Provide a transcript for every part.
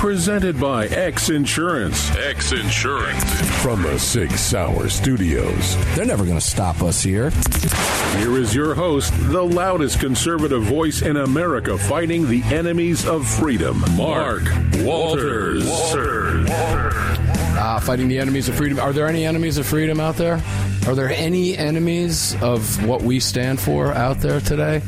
Presented by X Insurance. X Insurance. From the Sig Sauer Studios. They're never going to stop us here. Here is your host, the loudest conservative voice in America fighting the enemies of freedom, Mark Walters. Walters. Ah, fighting the enemies of freedom. Are there any enemies of freedom out there? Are there any enemies of what we stand for out there today?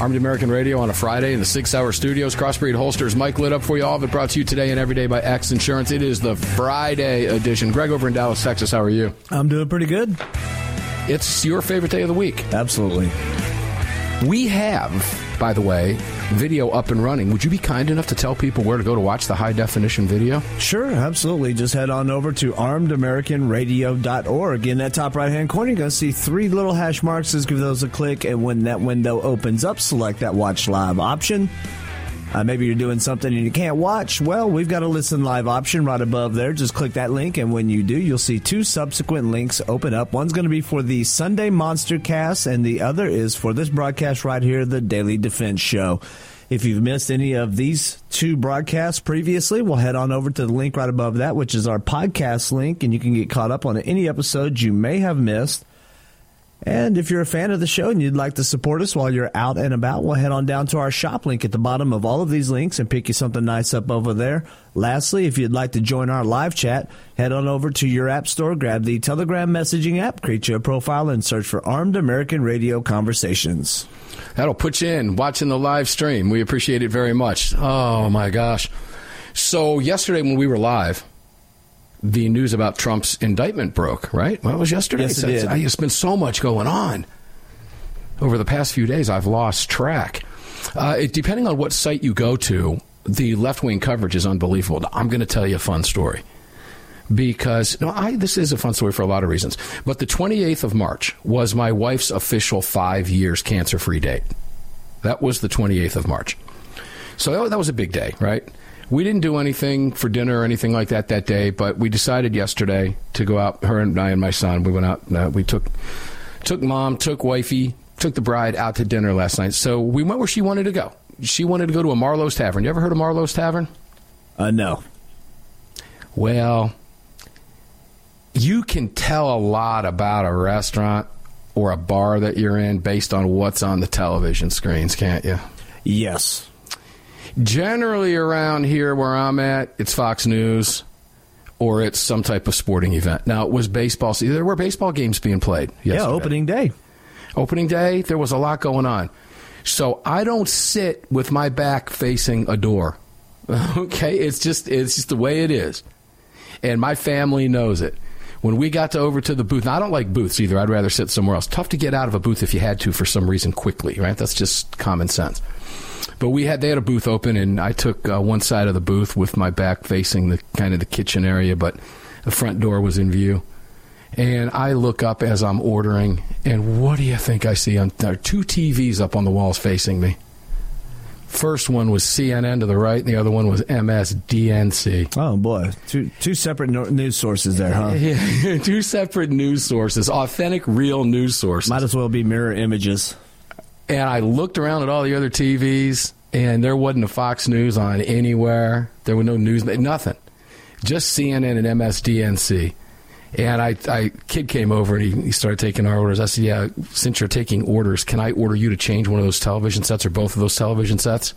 Armed American Radio on a Friday in the Sig Sauer Studios. Crossbreed Holsters. Mike lit up for you all of it brought to you today and every day by X Insurance. It is the Friday edition. Greg over in Dallas, Texas. How are you? I'm doing pretty good. It's your favorite day of the week. Absolutely. We have, by the way, video up and running. Would you be kind enough to tell people where to go to watch the high definition video? Sure, absolutely. Just head on over to armedamericanradio.org. In that top right hand corner, you're going to see three little hash marks. Just give those a click, and when that window opens up, select that watch live option. Uh, maybe you're doing something and you can't watch. Well, we've got a listen live option right above there. Just click that link, and when you do, you'll see two subsequent links open up. One's going to be for the Sunday Monster Cast, and the other is for this broadcast right here, the Daily Defense Show. If you've missed any of these two broadcasts previously, we'll head on over to the link right above that, which is our podcast link, and you can get caught up on any episodes you may have missed. And if you're a fan of the show and you'd like to support us while you're out and about, we'll head on down to our shop link at the bottom of all of these links and pick you something nice up over there. Lastly, if you'd like to join our live chat, head on over to your app store, grab the Telegram messaging app, create you a profile, and search for Armed American Radio Conversations. That'll put you in watching the live stream. We appreciate it very much. Oh my gosh. So, yesterday when we were live, the news about Trump's indictment broke, right? Well, it was yesterday. Yes, it did. It's been so much going on. Over the past few days, I've lost track. Uh, it, depending on what site you go to, the left wing coverage is unbelievable. I'm going to tell you a fun story. Because, no, I, this is a fun story for a lot of reasons. But the 28th of March was my wife's official five years cancer free date. That was the 28th of March. So that, that was a big day, right? We didn't do anything for dinner or anything like that that day, but we decided yesterday to go out. Her and I and my son. We went out. Uh, we took took mom, took wifey, took the bride out to dinner last night. So we went where she wanted to go. She wanted to go to a Marlow's Tavern. You ever heard of Marlow's Tavern? Uh, no. Well, you can tell a lot about a restaurant or a bar that you're in based on what's on the television screens, can't you? Yes. Generally, around here where I'm at, it's Fox News or it's some type of sporting event. Now, it was baseball. season. There were baseball games being played. Yeah, opening day. Opening day, there was a lot going on. So I don't sit with my back facing a door. Okay, it's just it's just the way it is, and my family knows it. When we got to over to the booth, I don't like booths either. I'd rather sit somewhere else. Tough to get out of a booth if you had to for some reason quickly, right? That's just common sense. But we had they had a booth open, and I took uh, one side of the booth with my back facing the kind of the kitchen area, but the front door was in view. And I look up as I'm ordering, and what do you think I see? On, there are two TVs up on the walls facing me. First one was CNN to the right, and the other one was MSDNC. Oh boy, two two separate no- news sources there, huh? Yeah, two separate news sources, authentic, real news sources. Might as well be mirror images. And I looked around at all the other TVs, and there wasn't a Fox News on anywhere. There were no news, nothing. Just CNN and MSDNC. And I, I kid came over and he, he started taking our orders. I said, "Yeah, since you're taking orders, can I order you to change one of those television sets or both of those television sets?"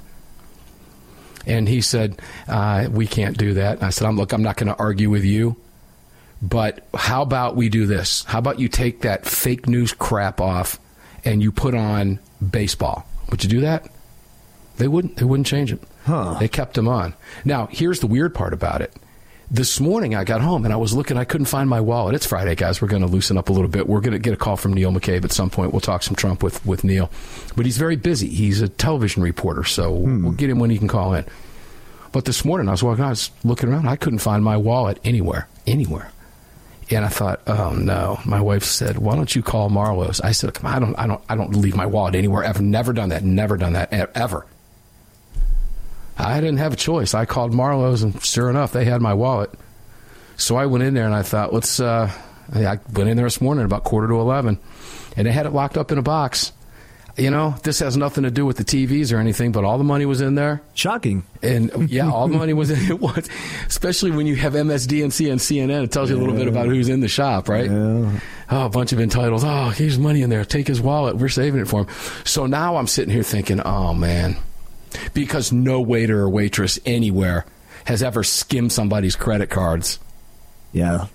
And he said, uh, "We can't do that." And I said, "I'm look, I'm not going to argue with you, but how about we do this? How about you take that fake news crap off and you put on baseball? Would you do that?" They wouldn't. They wouldn't change it. Huh. They kept them on. Now, here's the weird part about it this morning I got home and I was looking, I couldn't find my wallet. It's Friday, guys. We're going to loosen up a little bit. We're going to get a call from Neil McCabe at some point. We'll talk some Trump with, with Neil. But he's very busy. He's a television reporter, so hmm. we'll get him when he can call in. But this morning I was walking, I was looking around. I couldn't find my wallet anywhere, anywhere. And I thought, oh no. My wife said, "Why don't you call Marlow's?" I said, "Come on, I don't, I don't, I don't leave my wallet anywhere. I've never done that. Never done that ever." I didn't have a choice. I called Marlow's, and sure enough, they had my wallet. So I went in there and I thought, let's. Uh, I went in there this morning about quarter to eleven, and they had it locked up in a box. You know, this has nothing to do with the TVs or anything, but all the money was in there. Shocking. And yeah, all the money was in it. Was especially when you have MSDNC and CNN. It tells you a little bit about who's in the shop, right? Yeah. Oh, a bunch of entitles. Oh, here's money in there. Take his wallet. We're saving it for him. So now I'm sitting here thinking, oh man, because no waiter or waitress anywhere has ever skimmed somebody's credit cards Yeah.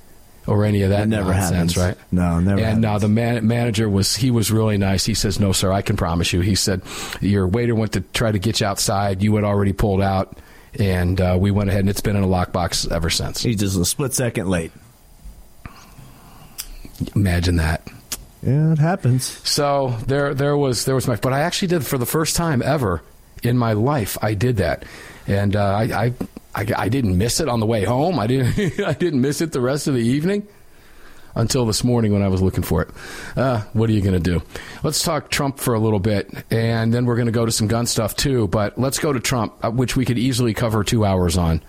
Or any of that That never nonsense, happens. right? No, never And uh, the man- manager was he was really nice. He says, "No, sir, I can promise you." He said, "Your waiter went to try to get you outside. You had already pulled out, and uh, we went ahead and it's been in a lockbox ever since." He's just a split second late. Imagine that. Yeah, it happens. So there, there was there was my. But I actually did for the first time ever in my life. I did that, and uh, I, I, I I didn't miss it on the way home. I didn't I didn't miss it the rest of the evening until this morning when I was looking for it. Uh, what are you going to do? Let's talk Trump for a little bit, and then we're going to go to some gun stuff too. But let's go to Trump, uh, which we could easily cover two hours on.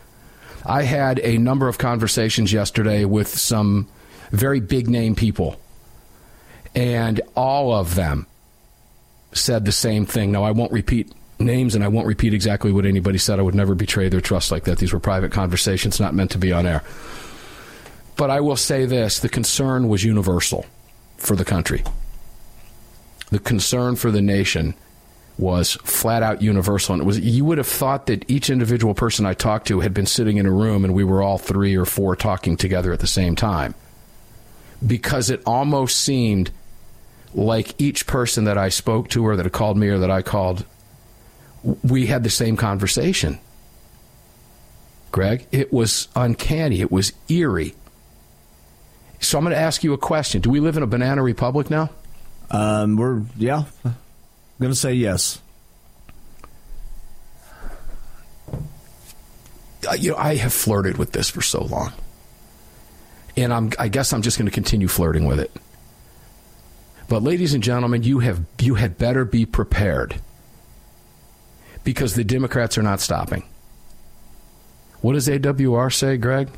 I had a number of conversations yesterday with some very big name people, and all of them said the same thing. Now, I won't repeat names and I won't repeat exactly what anybody said. I would never betray their trust like that. These were private conversations, not meant to be on air. But I will say this the concern was universal for the country. The concern for the nation was flat out universal. And it was you would have thought that each individual person I talked to had been sitting in a room and we were all three or four talking together at the same time. Because it almost seemed like each person that I spoke to or that called me or that I called, we had the same conversation. Greg, it was uncanny. It was eerie. So I'm going to ask you a question. Do we live in a banana republic now? Um, we're yeah, gonna say yes. Uh, you know, I have flirted with this for so long, and I'm. I guess I'm just going to continue flirting with it. But, ladies and gentlemen, you have you had better be prepared because the Democrats are not stopping. What does AWR say, Greg?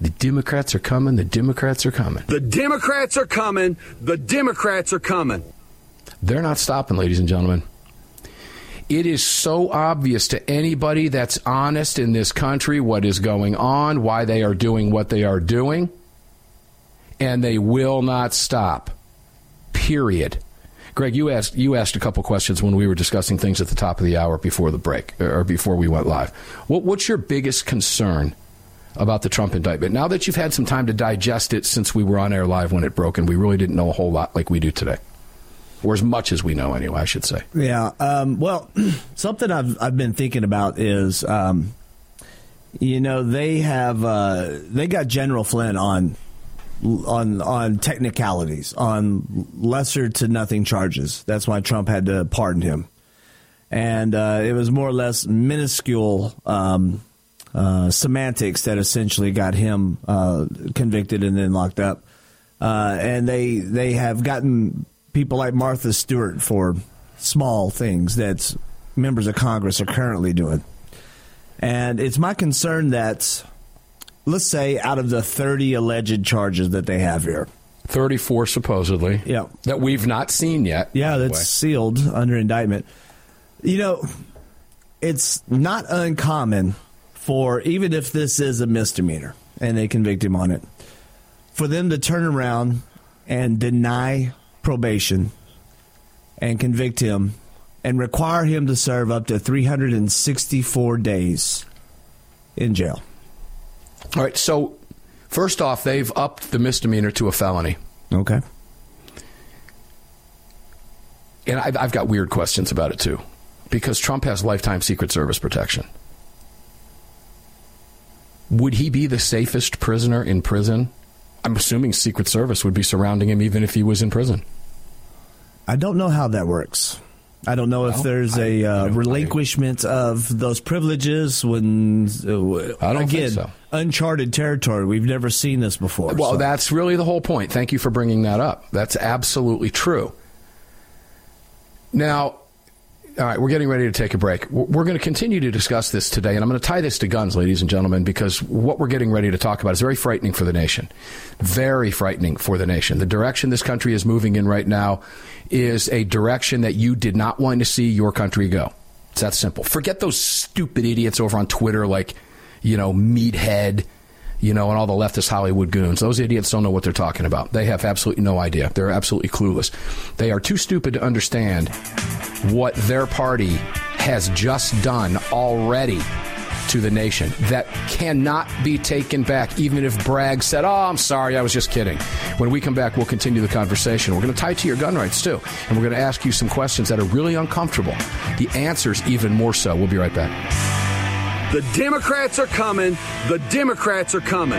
The Democrats are coming. The Democrats are coming. The Democrats are coming. The Democrats are coming. They're not stopping, ladies and gentlemen. It is so obvious to anybody that's honest in this country what is going on, why they are doing what they are doing, and they will not stop. Period. Greg, you asked you asked a couple questions when we were discussing things at the top of the hour before the break or before we went live. What, what's your biggest concern about the Trump indictment? Now that you've had some time to digest it since we were on air live when it broke, and we really didn't know a whole lot like we do today, or as much as we know anyway, I should say. Yeah. Um, well, something I've I've been thinking about is, um, you know, they have uh, they got General Flynn on on on technicalities, on lesser to nothing charges. That's why Trump had to pardon him, and uh, it was more or less minuscule. Um, uh, semantics that essentially got him uh, convicted and then locked up, uh, and they they have gotten people like Martha Stewart for small things that members of Congress are currently doing. And it's my concern that, let's say, out of the 30 alleged charges that they have here, 34 supposedly. Yeah. That we've not seen yet. yeah, that's sealed under indictment. You know, it's not uncommon for, even if this is a misdemeanor and they convict him on it, for them to turn around and deny probation and convict him and require him to serve up to 364 days in jail. All right. So, first off, they've upped the misdemeanor to a felony. Okay. And I've, I've got weird questions about it, too, because Trump has lifetime Secret Service protection. would he be the safest prisoner in prison? I'm assuming Secret Service would be surrounding him even if he was in prison. I don't know how that works. I don't know if there's a uh, relinquishment of those privileges when uh, I don't again so. uncharted territory. We've never seen this before. Well, so- that's really the whole point. Thank you for bringing that up. That's absolutely true. Now, all right, we're getting ready to take a break. We're going to continue to discuss this today, and I'm going to tie this to guns, ladies and gentlemen, because what we're getting ready to talk about is very frightening for the nation. Very frightening for the nation. The direction this country is moving in right now is a direction that you did not want to see your country go. It's that simple. Forget those stupid idiots over on Twitter like, you know, Meathead you know, and all the leftist Hollywood goons. Those idiots don't know what they're talking about. They have absolutely no idea. They're absolutely clueless. They are too stupid to understand what their party has just done already to the nation that cannot be taken back, even if Bragg said, Oh, I'm sorry, I was just kidding. When we come back, we'll continue the conversation. We're going to tie to your gun rights, too. And we're going to ask you some questions that are really uncomfortable. The answers, even more so. We'll be right back. The Democrats are coming. The Democrats are coming.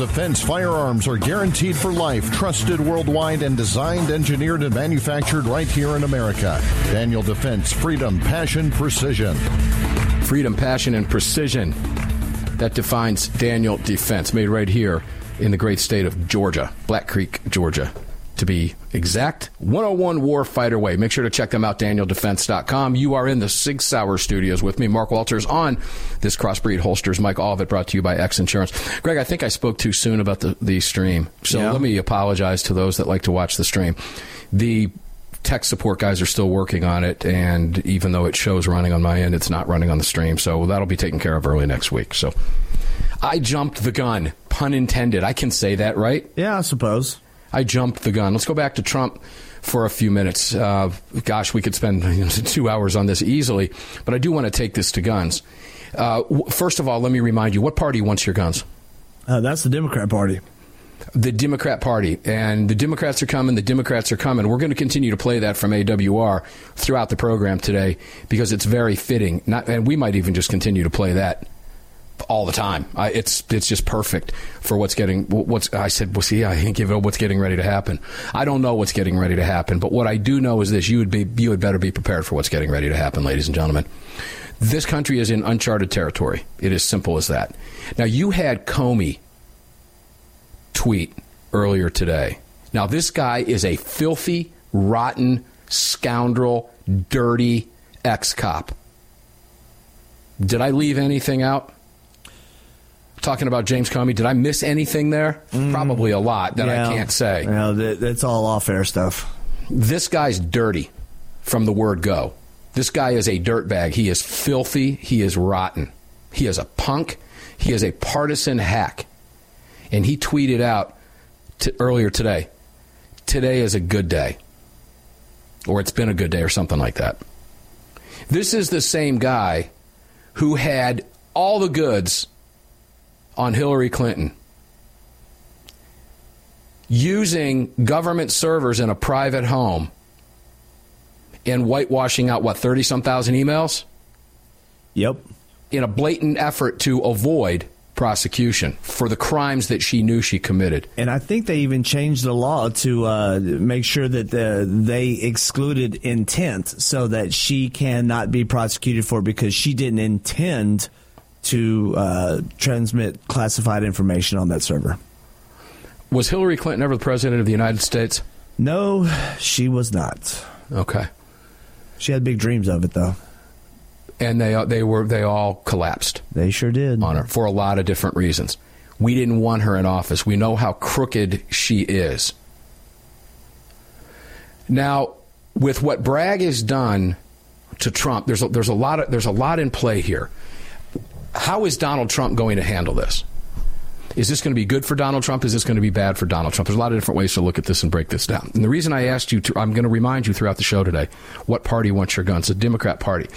Defense firearms are guaranteed for life, trusted worldwide, and designed, engineered, and manufactured right here in America. Daniel Defense, freedom, passion, precision. Freedom, passion, and precision. That defines Daniel Defense, made right here in the great state of Georgia, Black Creek, Georgia to be exact. 101 Warfighter Way. Make sure to check them out, danieldefense.com. You are in the Sig Sauer studios with me, Mark Walters, on this Crossbreed Holsters. Mike Olivet brought to you by X Insurance. Greg, I think I spoke too soon about the, the stream. So yeah. let me apologize to those that like to watch the stream. The tech support guys are still working on it, and even though it shows running on my end, it's not running on the stream. So that'll be taken care of early next week. So I jumped the gun, pun intended. I can say that, right? Yeah, I suppose. I jumped the gun. Let's go back to Trump for a few minutes. Uh, gosh, we could spend you know, two hours on this easily, but I do want to take this to guns. Uh, first of all, let me remind you what party wants your guns? Uh, that's the Democrat Party. The Democrat Party. And the Democrats are coming, the Democrats are coming. We're going to continue to play that from AWR throughout the program today because it's very fitting. Not, and we might even just continue to play that all the time. I, it's it's just perfect for what's getting what's. I said, well, see, I can't give up what's getting ready to happen. I don't know what's getting ready to happen, but what I do know is this: you would be you would better be prepared for what's getting ready to happen, ladies and gentlemen. This country is in uncharted territory. It is simple as that. Now, you had Comey tweet earlier today. Now, this guy is a filthy, rotten, scoundrel, dirty ex cop. Did I leave anything out? Talking about James Comey. Did I miss anything there? Mm, Probably a lot that yeah, I can't say. Yeah, that's all off air stuff. This guy's dirty from the word go. This guy is a dirtbag. He is filthy. He is rotten. He is a punk. He is a partisan hack. And he tweeted out t- earlier today today is a good day. Or it's been a good day, or something like that. This is the same guy who had all the goods on Hillary Clinton using government servers in a private home and whitewashing out, what, 30 some thousand emails? Yep. In a blatant effort to avoid prosecution for the crimes that she knew she committed. And I think they even changed the law to uh, make sure that the, they excluded intent so that she cannot be prosecuted for because she didn't intend to uh, transmit classified information on that server. Was Hillary Clinton ever the president of the United States? No, she was not. Okay. She had big dreams of it, though. And they they were they all collapsed. They sure did on her for a lot of different reasons. We didn't want her in office. We know how crooked she is. Now, with what Bragg has done to Trump, there's a, there's a lot of, there's a lot in play here how is Donald Trump going to handle this? Is this going to be good for Donald Trump? Is this going to be bad for Donald Trump? There's a lot of different ways to look at this and break this down. And the reason I asked you to, I'm going to remind you throughout the show today, what party wants your guns? The Democrat Party.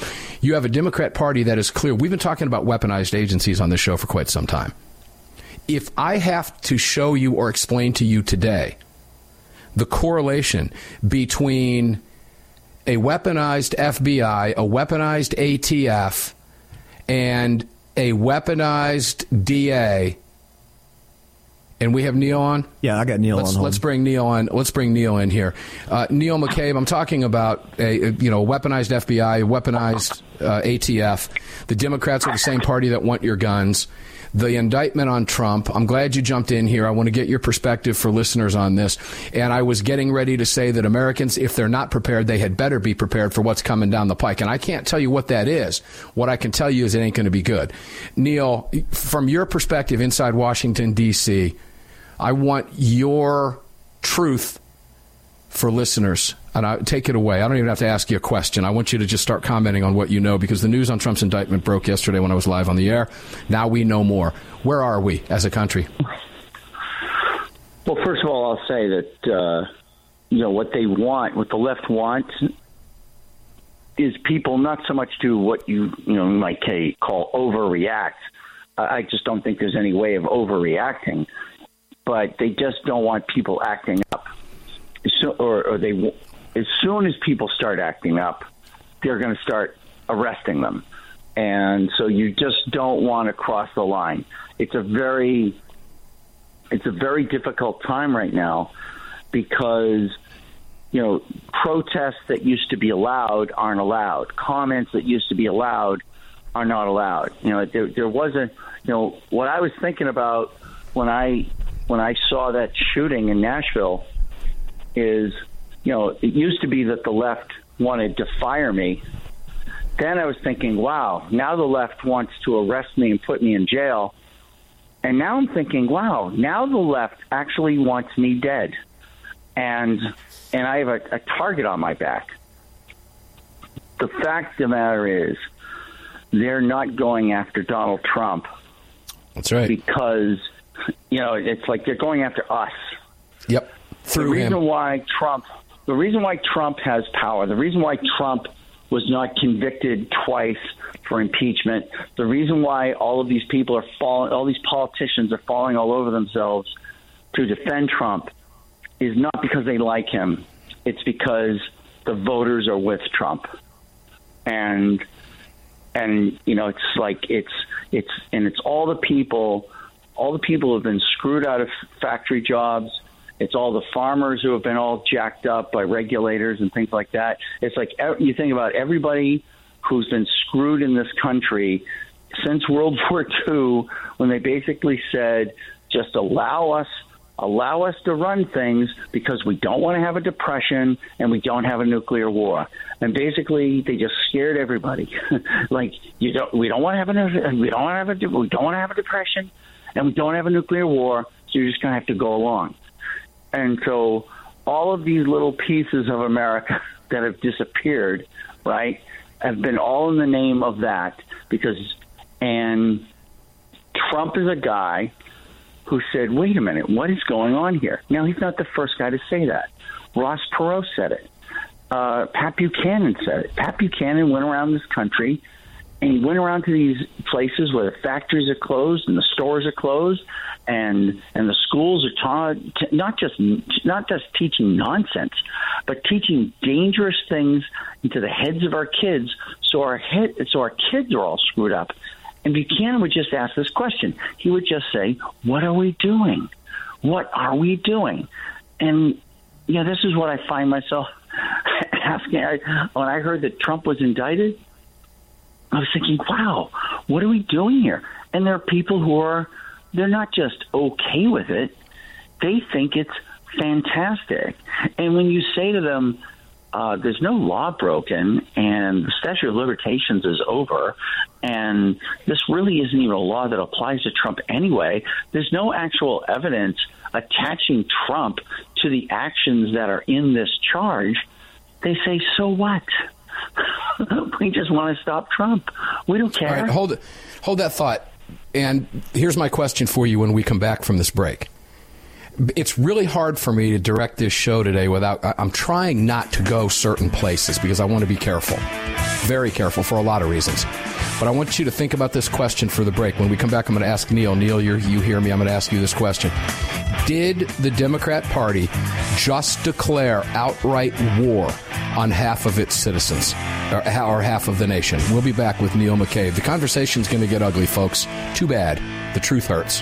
You have a Democrat Party that is clear. We've been talking about weaponized agencies on this show for quite some time. If I have to show you or explain to you today the correlation between a weaponized FBI, a weaponized ATF, and a weaponized DA. And we have Neil on. Yeah, I got Neil let's, on. Let's bring Neil on. Let's bring Neil in here. Uh, Neil McCabe. I'm talking about a you know weaponized FBI, weaponized uh, ATF. The Democrats are the same party that want your guns the indictment on Trump. I'm glad you jumped in here. I want to get your perspective for listeners on this. And I was getting ready to say that Americans, if they're not prepared, they had better be prepared for what's coming down the pike. And I can't tell you what that is. What I can tell you is it ain't going to be good. Neil, from your perspective inside Washington, D.C., I want your truth for listeners, and I take it away. I don't even have to ask you a question. I want you to just start commenting on what you know because the news on Trump's indictment broke yesterday when I was live on the air. Now we know more. Where are we as a country? Well, first of all, I'll say that uh, you know what they want, what the left wants, is people not so much to what you you know might call overreact. I just don't think there's any way of overreacting, but they just don't want people acting up so, or, or they as soon as people start acting up, they're going to start arresting them, and so you just don't want to cross the line. It's a very it's a very difficult time right now because you know protests that used to be allowed aren't allowed. Comments that used to be allowed are not allowed. You know, there, there wasn't. You know, what I was thinking about when I when I saw that shooting in Nashville is, you know, it used to be that the left wanted to fire me. Then I was thinking, wow, now the left wants to arrest me and put me in jail. And now I'm thinking, wow, now the left actually wants me dead. And and I have a, a target on my back. The fact of the matter is, they're not going after Donald Trump. That's right. Because, you know, it's like they're going after us. Yep the reason him. why Trump, the reason why Trump has power, the reason why Trump was not convicted twice for impeachment, the reason why all of these people are falling, all these politicians are falling all over themselves to defend Trump, is not because they like him. It's because the voters are with Trump, and and you know it's like it's it's and it's all the people, all the people who have been screwed out of factory jobs it's all the farmers who have been all jacked up by regulators and things like that. It's like you think about everybody who's been screwed in this country since World War II, when they basically said, just allow us allow us to run things because we don't want to have a depression and we don't have a nuclear war. And basically, they just scared everybody. like you don't, we don't want to have a, we don't want to have a, we don't want to have a depression, and we don't have a nuclear war. So you're just going to have to go along. And so all of these little pieces of America that have disappeared, right, have been all in the name of that because, and Trump is a guy who said, wait a minute, what is going on here? Now, he's not the first guy to say that. Ross Perot said it. Uh, Pat Buchanan said it. Pat Buchanan went around this country and he went around to these places where the factories are closed and the stores are closed and and the schools are taught not just not just teaching nonsense, but teaching dangerous things into the heads of our kids. So our head, so our kids are all screwed up. And Buchanan would just ask this question. He would just say, "What are we doing? What are we doing?" And yeah, this is what I find myself asking. When I heard that Trump was indicted, I was thinking, "Wow, what are we doing here?" And there are people who are they're not just okay with it, they think it's fantastic. And when you say to them, uh, there's no law broken and the statute of limitations is over and this really isn't even a law that applies to Trump anyway. There's no actual evidence attaching Trump to the actions that are in this charge. They say, so what? we just want to stop Trump. We don't care. All right, hold, hold that thought. And here's my question for you when we come back from this break. It's really hard for me to direct this show today without. I'm trying not to go certain places because I want to be careful. Very careful for a lot of reasons. But I want you to think about this question for the break. When we come back, I'm going to ask Neil. Neil, you hear me. I'm going to ask you this question. Did the Democrat Party just declare outright war on half of its citizens or, or half of the nation? We'll be back with Neil McCabe. The conversation's going to get ugly, folks. Too bad. The truth hurts.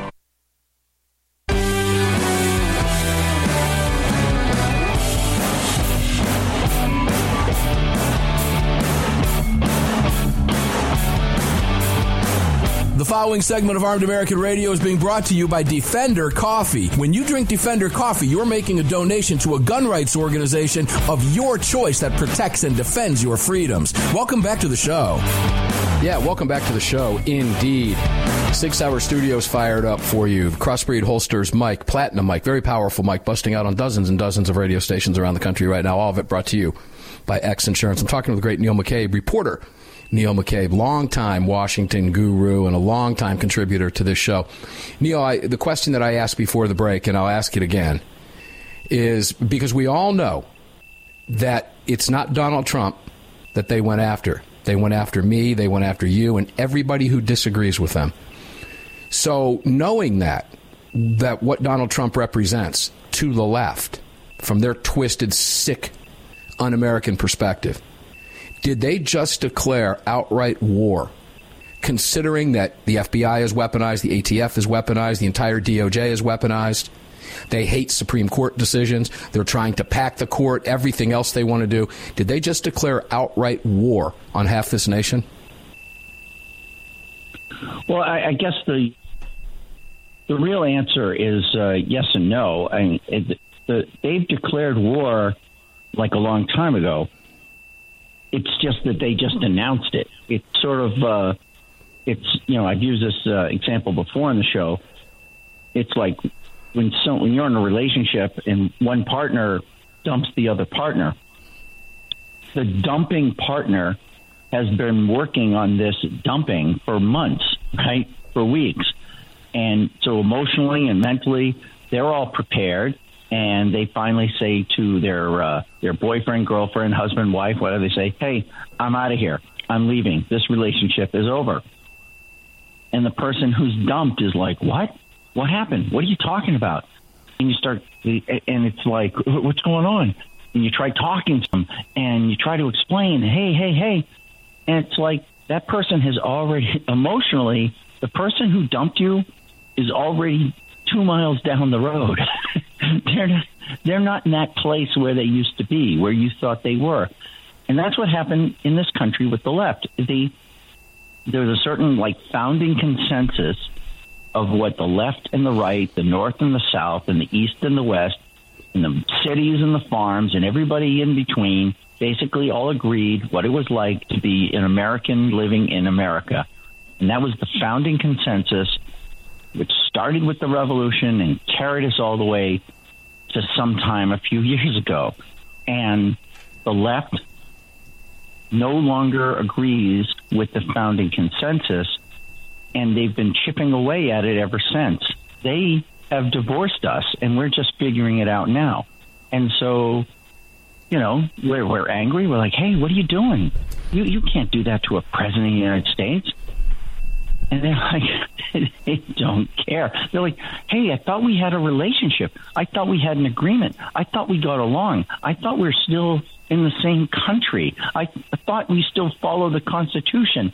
following segment of Armed American Radio is being brought to you by Defender Coffee. When you drink Defender Coffee, you're making a donation to a gun rights organization of your choice that protects and defends your freedoms. Welcome back to the show. Yeah, welcome back to the show. Indeed. Sig Sauer Studios fired up for you. Crossbreed Holsters mic, platinum mic, very powerful mic, busting out on dozens and dozens of radio stations around the country right now. All of it brought to you by X Insurance. I'm talking with the great Neil McCabe, reporter Neil McCabe, longtime Washington guru and a longtime contributor to this show. Neil, I, the question that I asked before the break, and I'll ask it again, is because we all know that it's not Donald Trump that they went after. They went after me, they went after you, and everybody who disagrees with them. So, knowing that, that what Donald Trump represents to the left from their twisted, sick, un American perspective. Did they just declare outright war, considering that the FBI is weaponized, the ATF is weaponized, the entire DOJ is weaponized? They hate Supreme Court decisions. They're trying to pack the court, everything else they want to do. Did they just declare outright war on half this nation? Well, I, I guess the the real answer is uh, yes and no. I mean, it, the, they've declared war like a long time ago. It's just that they just announced it. It's sort of, uh, it's you know, I've used this uh, example before in the show. It's like when so when you're in a relationship and one partner dumps the other partner. The dumping partner has been working on this dumping for months, right? For weeks. And so emotionally and mentally, they're all prepared and they finally say to their uh, their boyfriend, girlfriend, husband, wife, whatever they say, "Hey, I'm out of here. I'm leaving. This relationship is over." And the person who's dumped is like, "What? What happened? What are you talking about?" And you start, and it's like, "What's going on?" And you try talking to them, and you try to explain, "Hey, hey, hey," and it's like that person has already emotionally, the person who dumped you is already two miles down the road. they're not, they're not in that place where they used to be, where you thought they were, and that's what happened in this country with the left. The there was a certain like founding consensus of what the left and the right, the north and the south, and the east and the west, and the cities and the farms, and everybody in between basically all agreed what it was like to be an American living in America. And that was the founding consensus, which started with the revolution and carried us all the way to sometime a few years ago. And the left no longer agrees with the founding consensus, and they've been chipping away at it ever since. They have divorced us, and we're just figuring it out now. And so, you know, we're, we're angry. We're like, hey, what are you doing? You, you can't do that to a president of the United States. And they're like, they don't care. They're like, hey, I thought we had a relationship. I thought we had an agreement. I thought we got along. I thought we are still in the same country. I, I thought we still follow the Constitution.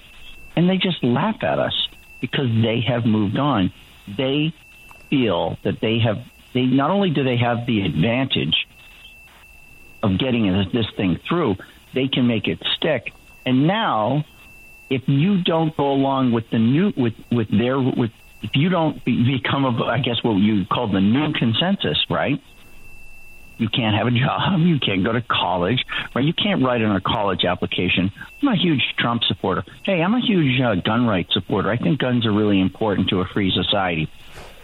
And they just laugh at us because they have moved on. They feel that they have, they not only do they have the advantage of getting this thing through, they can make it stick. And now if you don't go along with the new with with their with if you don't become a I guess what you call the new consensus, right? You can't have a job. You can't go to college. Right? You can't write in a college application. I'm a huge Trump supporter. Hey, I'm a huge uh, gun rights supporter. I think guns are really important to a free society.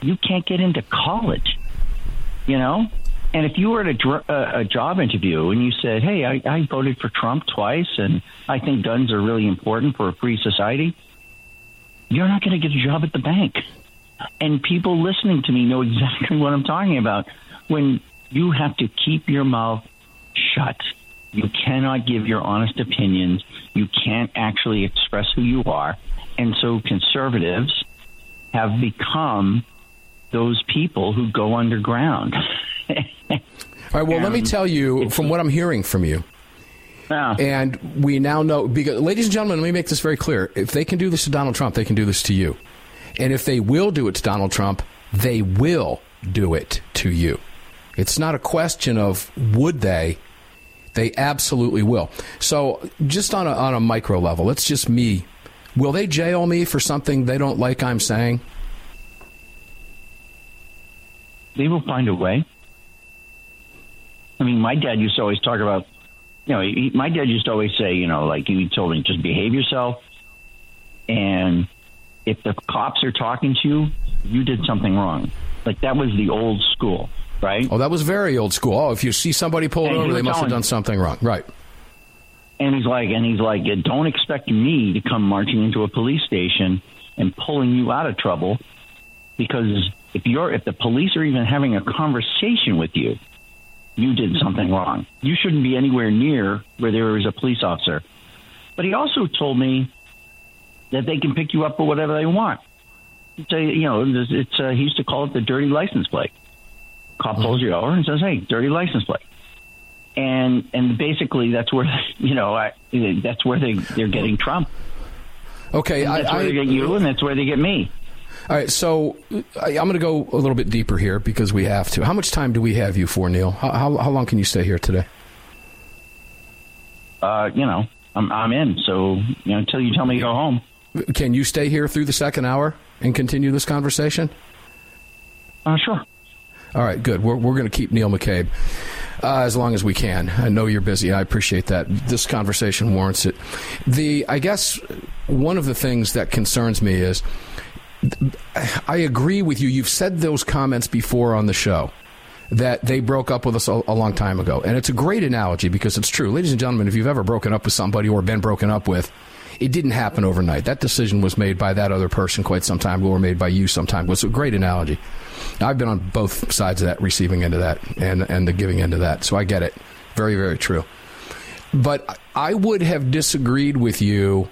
You can't get into college. You know, and if you were at a, uh, a job interview and you said, "Hey, I, I voted for Trump twice, and I think guns are really important for a free society," you're not going to get a job at the bank. And people listening to me know exactly what I'm talking about. When you have to keep your mouth shut, you cannot give your honest opinions. You can't actually express who you are, and so conservatives have become those people who go underground. All right. Well, let me tell you from what I'm hearing from you. Yeah. And we now know, because, ladies and gentlemen, let me make this very clear. If they can do this to Donald Trump, they can do this to you. And if they will do it to Donald Trump, they will do it to you. It's not a question of would they. They absolutely will. So, just on a, on a micro level, it's just me. Will they jail me for something they don't like I'm saying? They will find a way. I mean, my dad used to always talk about, you know, he, my dad used to always say, you know, like he told me, just behave yourself. And if the cops are talking to you, you did something wrong. Like that was the old school, right? Oh, that was very old school. Oh, if you see somebody pulled And over, they must have done something wrong. Right. And he's like, and he's like, don't expect me to come marching into a police station and pulling you out of trouble, because if you're if the police are even having a conversation with you, you did something wrong. You shouldn't be anywhere near where there is a police officer. But he also told me that they can pick you up for whatever they want. a, you know, it's, it's uh, he used to call it the dirty license plate. Cop pulls you over and says, "Hey, dirty license plate." And and basically that's where you know I, that's where they they're getting Trump. Okay, And that's I, where I, they get you, and that's where they get me. All right, so I, I'm going to go a little bit deeper here because we have to. How much time do we have you for, Neil? How, how, how long can you stay here today? Uh, you know, I'm I'm in. So you know, until you tell me to go home. Can you stay here through the second hour and continue this conversation? Uh, sure. All right, good. We're, we're going to keep Neil McCabe uh, as long as we can. I know you're busy. I appreciate that. This conversation warrants it. The I guess one of the things that concerns me is I agree with you. You've said those comments before on the show that they broke up with us a, a long time ago, and it's a great analogy because it's true, ladies and gentlemen. If you've ever broken up with somebody or been broken up with. It didn't happen overnight. That decision was made by that other person quite some time ago, or made by you sometime. It was a great analogy. I've been on both sides of that, receiving end of that and and the giving end of that. So I get it. Very, very true. But I would have disagreed with you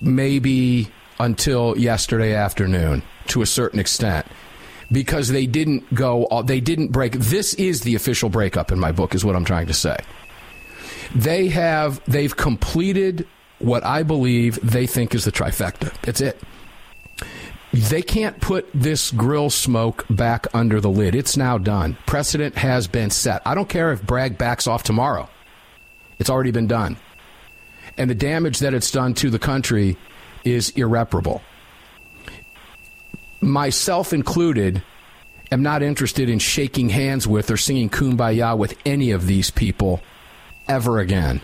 maybe until yesterday afternoon to a certain extent because they didn't go uh, they didn't break this is the official breakup in my book is what I'm trying to say. They have they've completed what I believe they think is the trifecta. It's it they can't put this grill smoke back under the lid. It's now done. Precedent has been set. I don't care if Bragg backs off tomorrow. It's already been done. And the damage that it's done to the country is irreparable. Myself included, am not interested in shaking hands with or singing kumbaya with any of these people ever again.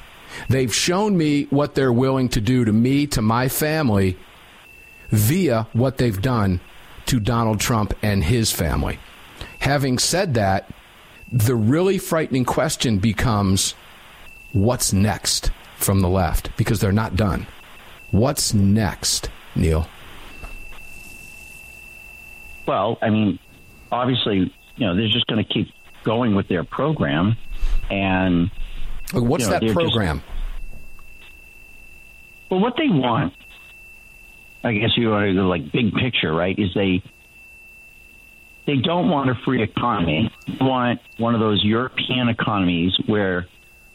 They've shown me what they're willing to do to me, to my family, via what they've done to Donald Trump and his family. Having said that, the really frightening question becomes what's next from the left? Because they're not done. What's next, Neil? Well, I mean, obviously, you know, they're just going to keep going with their program, and what's you know, that they're just- program? well, what they want, I guess you want to go like big picture, right? Is they they don't want a free economy. They want one of those European economies where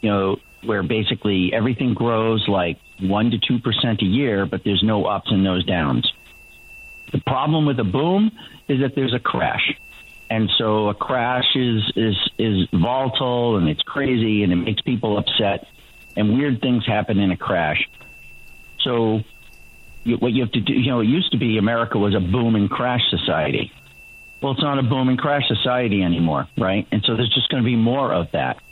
you know where basically everything grows like one to two percent a year, but there's no ups and no downs. The problem with a boom is that there's a crash. And so a crash is, is, is volatile and it's crazy and it makes people upset and weird things happen in a crash. So what you have to do, you know, it used to be America was a boom and crash society. Well, it's not a boom and crash society anymore, right? And so there's just going to be more of that.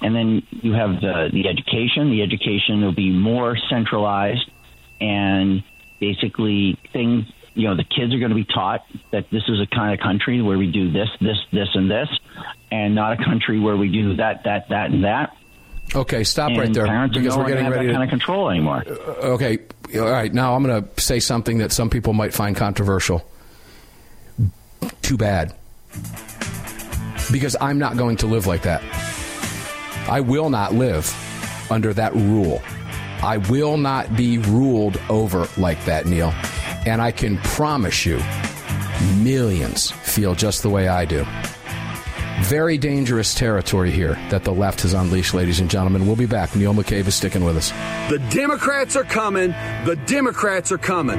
And then you have the, the education. The education will be more centralized and basically things, you know, the kids are going to be taught that this is a kind of country where we do this, this, this, and this, and not a country where we do that, that, that, and that. Okay, stop and right there Parents because we're getting ready to kind of control anymore. Uh, okay, all right. Now I'm going to say something that some people might find controversial. Too bad. Because I'm not going to live like that. I will not live under that rule. I will not be ruled over like that, Neil. And I can promise you, millions feel just the way I do. Very dangerous territory here that the left has unleashed, ladies and gentlemen. We'll be back. Neil McCabe is sticking with us. The Democrats are coming. The Democrats are coming.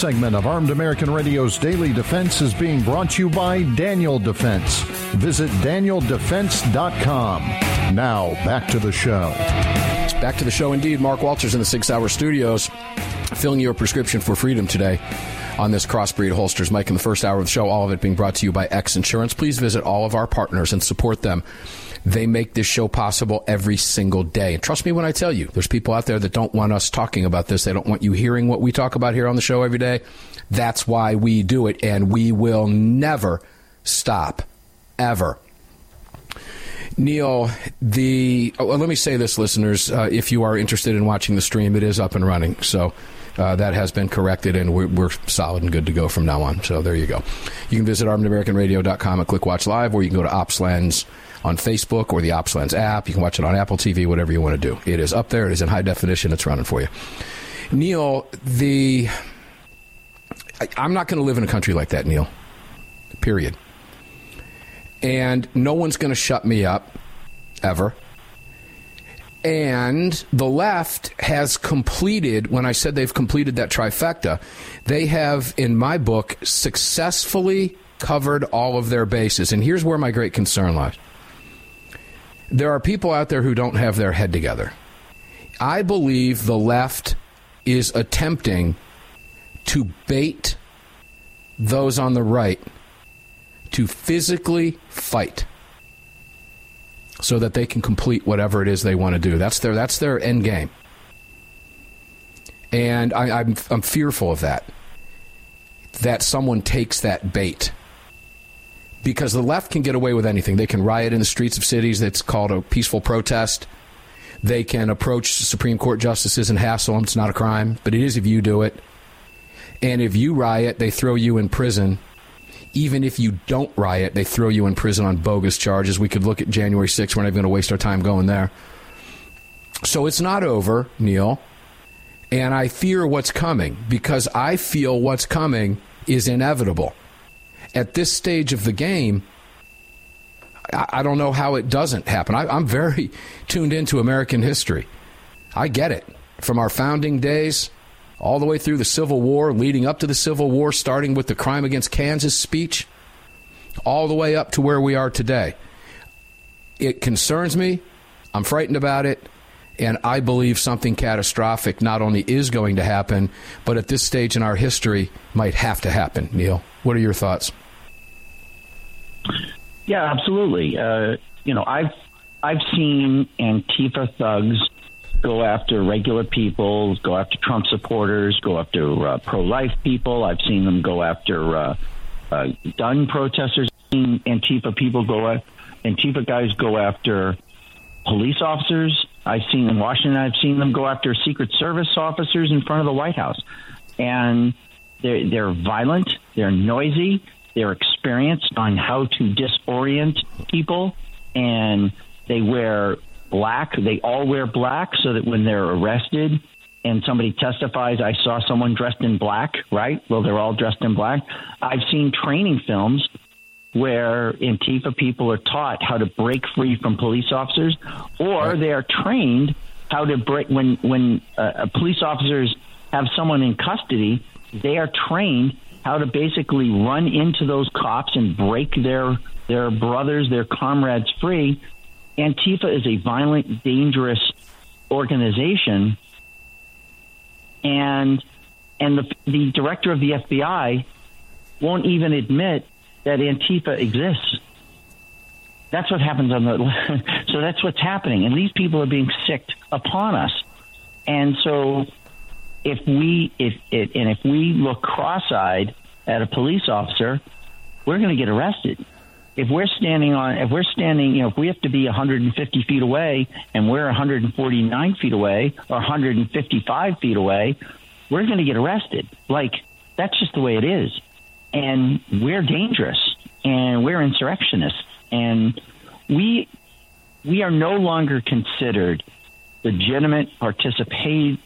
segment of Armed American Radio's Daily Defense is being brought to you by Daniel Defense. Visit danieldefense.com. Now, back to the show. Back to the show indeed. Mark Walters in the Sig Sauer Studios, filling your prescription for freedom today on this Crossbreed Holsters. Mike, in the first hour of the show, all of it being brought to you by X Insurance. Please visit all of our partners and support them. They make this show possible every single day. And trust me when I tell you, there's people out there that don't want us talking about this. They don't want you hearing what we talk about here on the show every day. That's why we do it, and we will never stop, ever. Neil, the oh, let me say this, listeners. Uh, if you are interested in watching the stream, it is up and running. So uh, that has been corrected, and we're, we're, solid and good to go from now on. So there you go. You can visit armedamericanradio.com and click Watch Live, or you can go to OpsLens on Facebook or the OpsLens app. You can watch it on Apple TV, whatever you want to do. It is up there. It is in high definition. It's running for you. Neil, the I, I'm not going to live in a country like that, Neil. Period. And no one's going to shut me up ever. And the left has completed, when I said they've completed that trifecta, they have, in my book, successfully covered all of their bases. And here's where my great concern lies there are people out there who don't have their head together. I believe the left is attempting to bait those on the right to physically fight so that they can complete whatever it is they want to do. That's their that's their end game, and I, I'm I'm fearful of that. That someone takes that bait because the left can get away with anything. They can riot in the streets of cities. That's called a peaceful protest. They can approach Supreme Court justices and hassle them. It's not a crime, but it is if you do it. And if you riot, they throw you in prison even if you don't riot, they throw you in prison on bogus charges. We could look at January 6th. We're not even going to waste our time going there. So it's not over, Neil. And I fear what's coming because I feel what's coming is inevitable. At this stage of the game, I, don't know how it doesn't happen. I, I'm very tuned into American history. I get it. From our founding days all the way through the Civil War, leading up to the Civil War, starting with the crime against Kansas speech, all the way up to where we are today. It concerns me. I'm frightened about it. And I believe something catastrophic not only is going to happen, but at this stage in our history might have to happen. Neil, what are your thoughts? Yeah, absolutely. Uh, you know, I've I've seen Antifa thugs go after regular people, go after Trump supporters, go after uh, pro-life people. I've seen them go after uh, uh, gun protesters. I've seen Antifa people go at Antifa guys go after police officers. I've seen in Washington. I've seen them go after Secret Service officers in front of the White House, and they're they're violent. They're noisy. They're experienced on how to disorient people, and they wear black. They all wear black so that when they're arrested and somebody testifies, I saw someone dressed in black, right? Well, they're all dressed in black. I've seen training films where Antifa people are taught how to break free from police officers, or they are trained how to break when when uh, police officers have someone in custody. They are trained how to basically run into those cops and break their their brothers, their comrades free Antifa is a violent, dangerous organization, and and the the director of the FBI won't even admit that Antifa exists. That's what happens on the. so that's what's happening, and these people are being sicked upon us. And so, if we if it and if we look cross-eyed at a police officer, we're going to get arrested. If we're standing on, if we're standing, you know, if we have to be 150 feet away and we're 149 feet away or 155 feet away, we're going to get arrested. Like that's just the way it is, and we're dangerous. And we're insurrectionists, and we we are no longer considered legitimate participate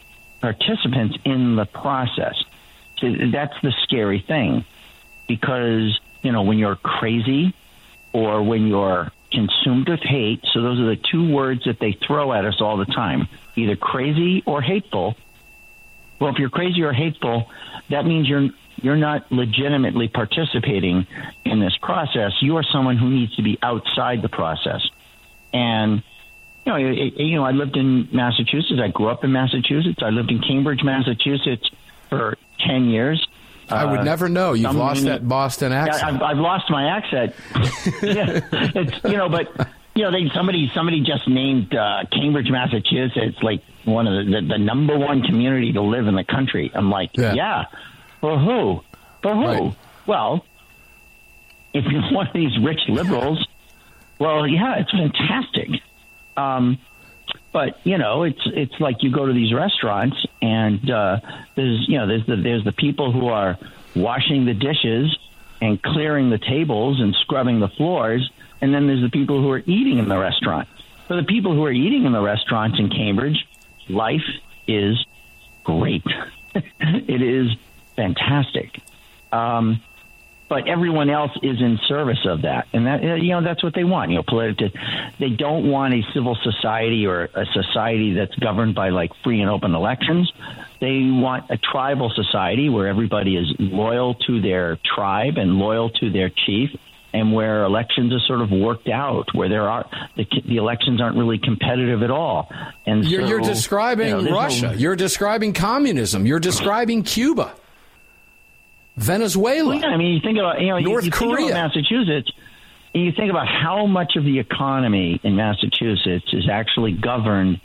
participants in the process. So that's the scary thing, because you know when you're crazy or when you're consumed with hate. So those are the two words that they throw at us all the time either crazy or hateful. Well, if you're crazy or hateful, that means you're you're not legitimately participating in this process. You are someone who needs to be outside the process. And you know, it, you know, I lived in Massachusetts. I grew up in Massachusetts. I lived in Cambridge, Massachusetts for ten years. I would uh, never know. You've lost that Boston accent. I've, I've, lost my accent. yeah, it's you know, but you know, they somebody somebody just named uh, Cambridge, Massachusetts, like one of the, the, the number one community to live in the country. I'm like, yeah, yeah. for who? For who? Right. Well, if you're one of these rich liberals, well, yeah, it's fantastic. Um, but you know, it's it's like you go to these restaurants and uh, there's you know there's the there's the people who are washing the dishes and clearing the tables and scrubbing the floors, and then there's the people who are eating in the restaurant. For the people who are eating in the restaurants in Cambridge, life is great. it is fantastic. Um, but everyone else is in service of that, and that uh, you know that's what they want. You know, political. They don't want a civil society or a society that's governed by like free and open elections. They want a tribal society where everybody is loyal to their tribe and loyal to their chief, and where elections are sort of worked out, where there are the, the elections aren't really competitive at all. And you're, so, you're describing you know, Russia. no- you're describing communism. You're describing Cuba, Venezuela. Well, yeah, I mean, you think about you know, you- North you, think Korea. about Massachusetts. and You think about how much of the economy in Massachusetts is actually governed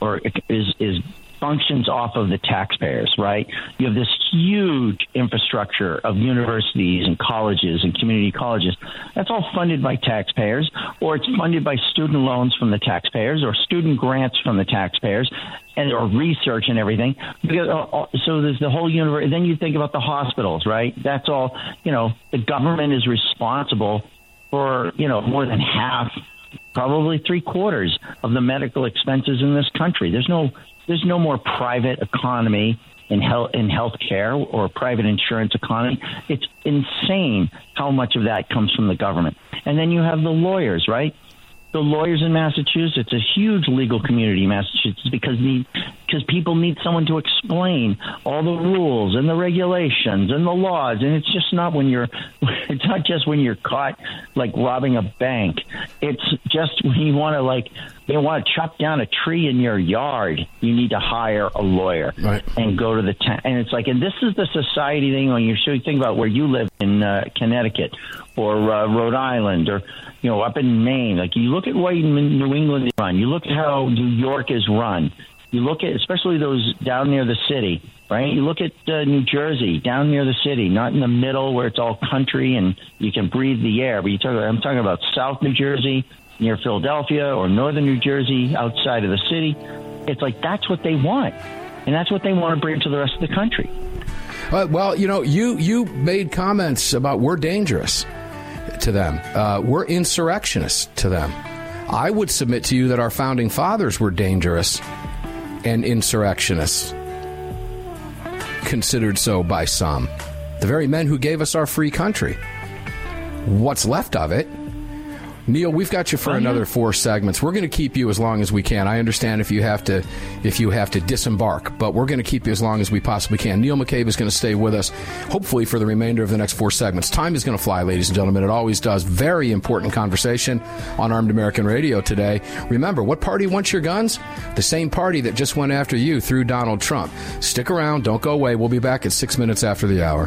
or is is functions off of the taxpayers, right? You have this huge infrastructure of universities and colleges and community colleges. That's all funded by taxpayers, or it's funded by student loans from the taxpayers, or student grants from the taxpayers, and or research and everything. Because, uh, uh, so there's the whole universe. Then you think about the hospitals, right? That's all. You know, the government is responsible for you know more than half probably three quarters of the medical expenses in this country. There's no there's no more private economy in health in healthcare or private insurance economy. It's insane how much of that comes from the government. And then you have the lawyers, right? The lawyers in Massachusetts, a huge legal community in Massachusetts because need because people need someone to explain all the rules and the regulations and the laws. And it's just not when you're it's not just when you're caught like robbing a bank. It's just when you want to like you want to chop down a tree in your yard, you need to hire a lawyer right. and go to the town. And it's like, and this is the society thing when you should think about where you live in uh, Connecticut or uh, Rhode Island or you know up in Maine. Like you look at way New England is run. You look at how New York is run. You look at especially those down near the city, right? You look at uh, New Jersey down near the city, not in the middle where it's all country and you can breathe the air. But you talk, I'm talking about South New Jersey near Philadelphia or Northern New Jersey outside of the city. It's like that's what they want, and that's what they want to bring to the rest of the country. Uh, well, you know, you you made comments about we're dangerous to them. Uh, we're insurrectionists to them. I would submit to you that our founding fathers were dangerous and insurrectionists, considered so by some. The very men who gave us our free country. What's left of it? Neil, we've got you for oh, another four segments. We're going to keep you as long as we can. I understand if you have to, if you have to disembark, but we're going to keep you as long as we possibly can. Neil McCabe is going to stay with us, hopefully for the remainder of the next four segments. Time is going to fly, ladies and gentlemen. It always does. Very important conversation on Armed American Radio today. Remember, what party wants your guns? The same party that just went after you through Donald Trump. Stick around. Don't go away. We'll be back at six minutes after the hour.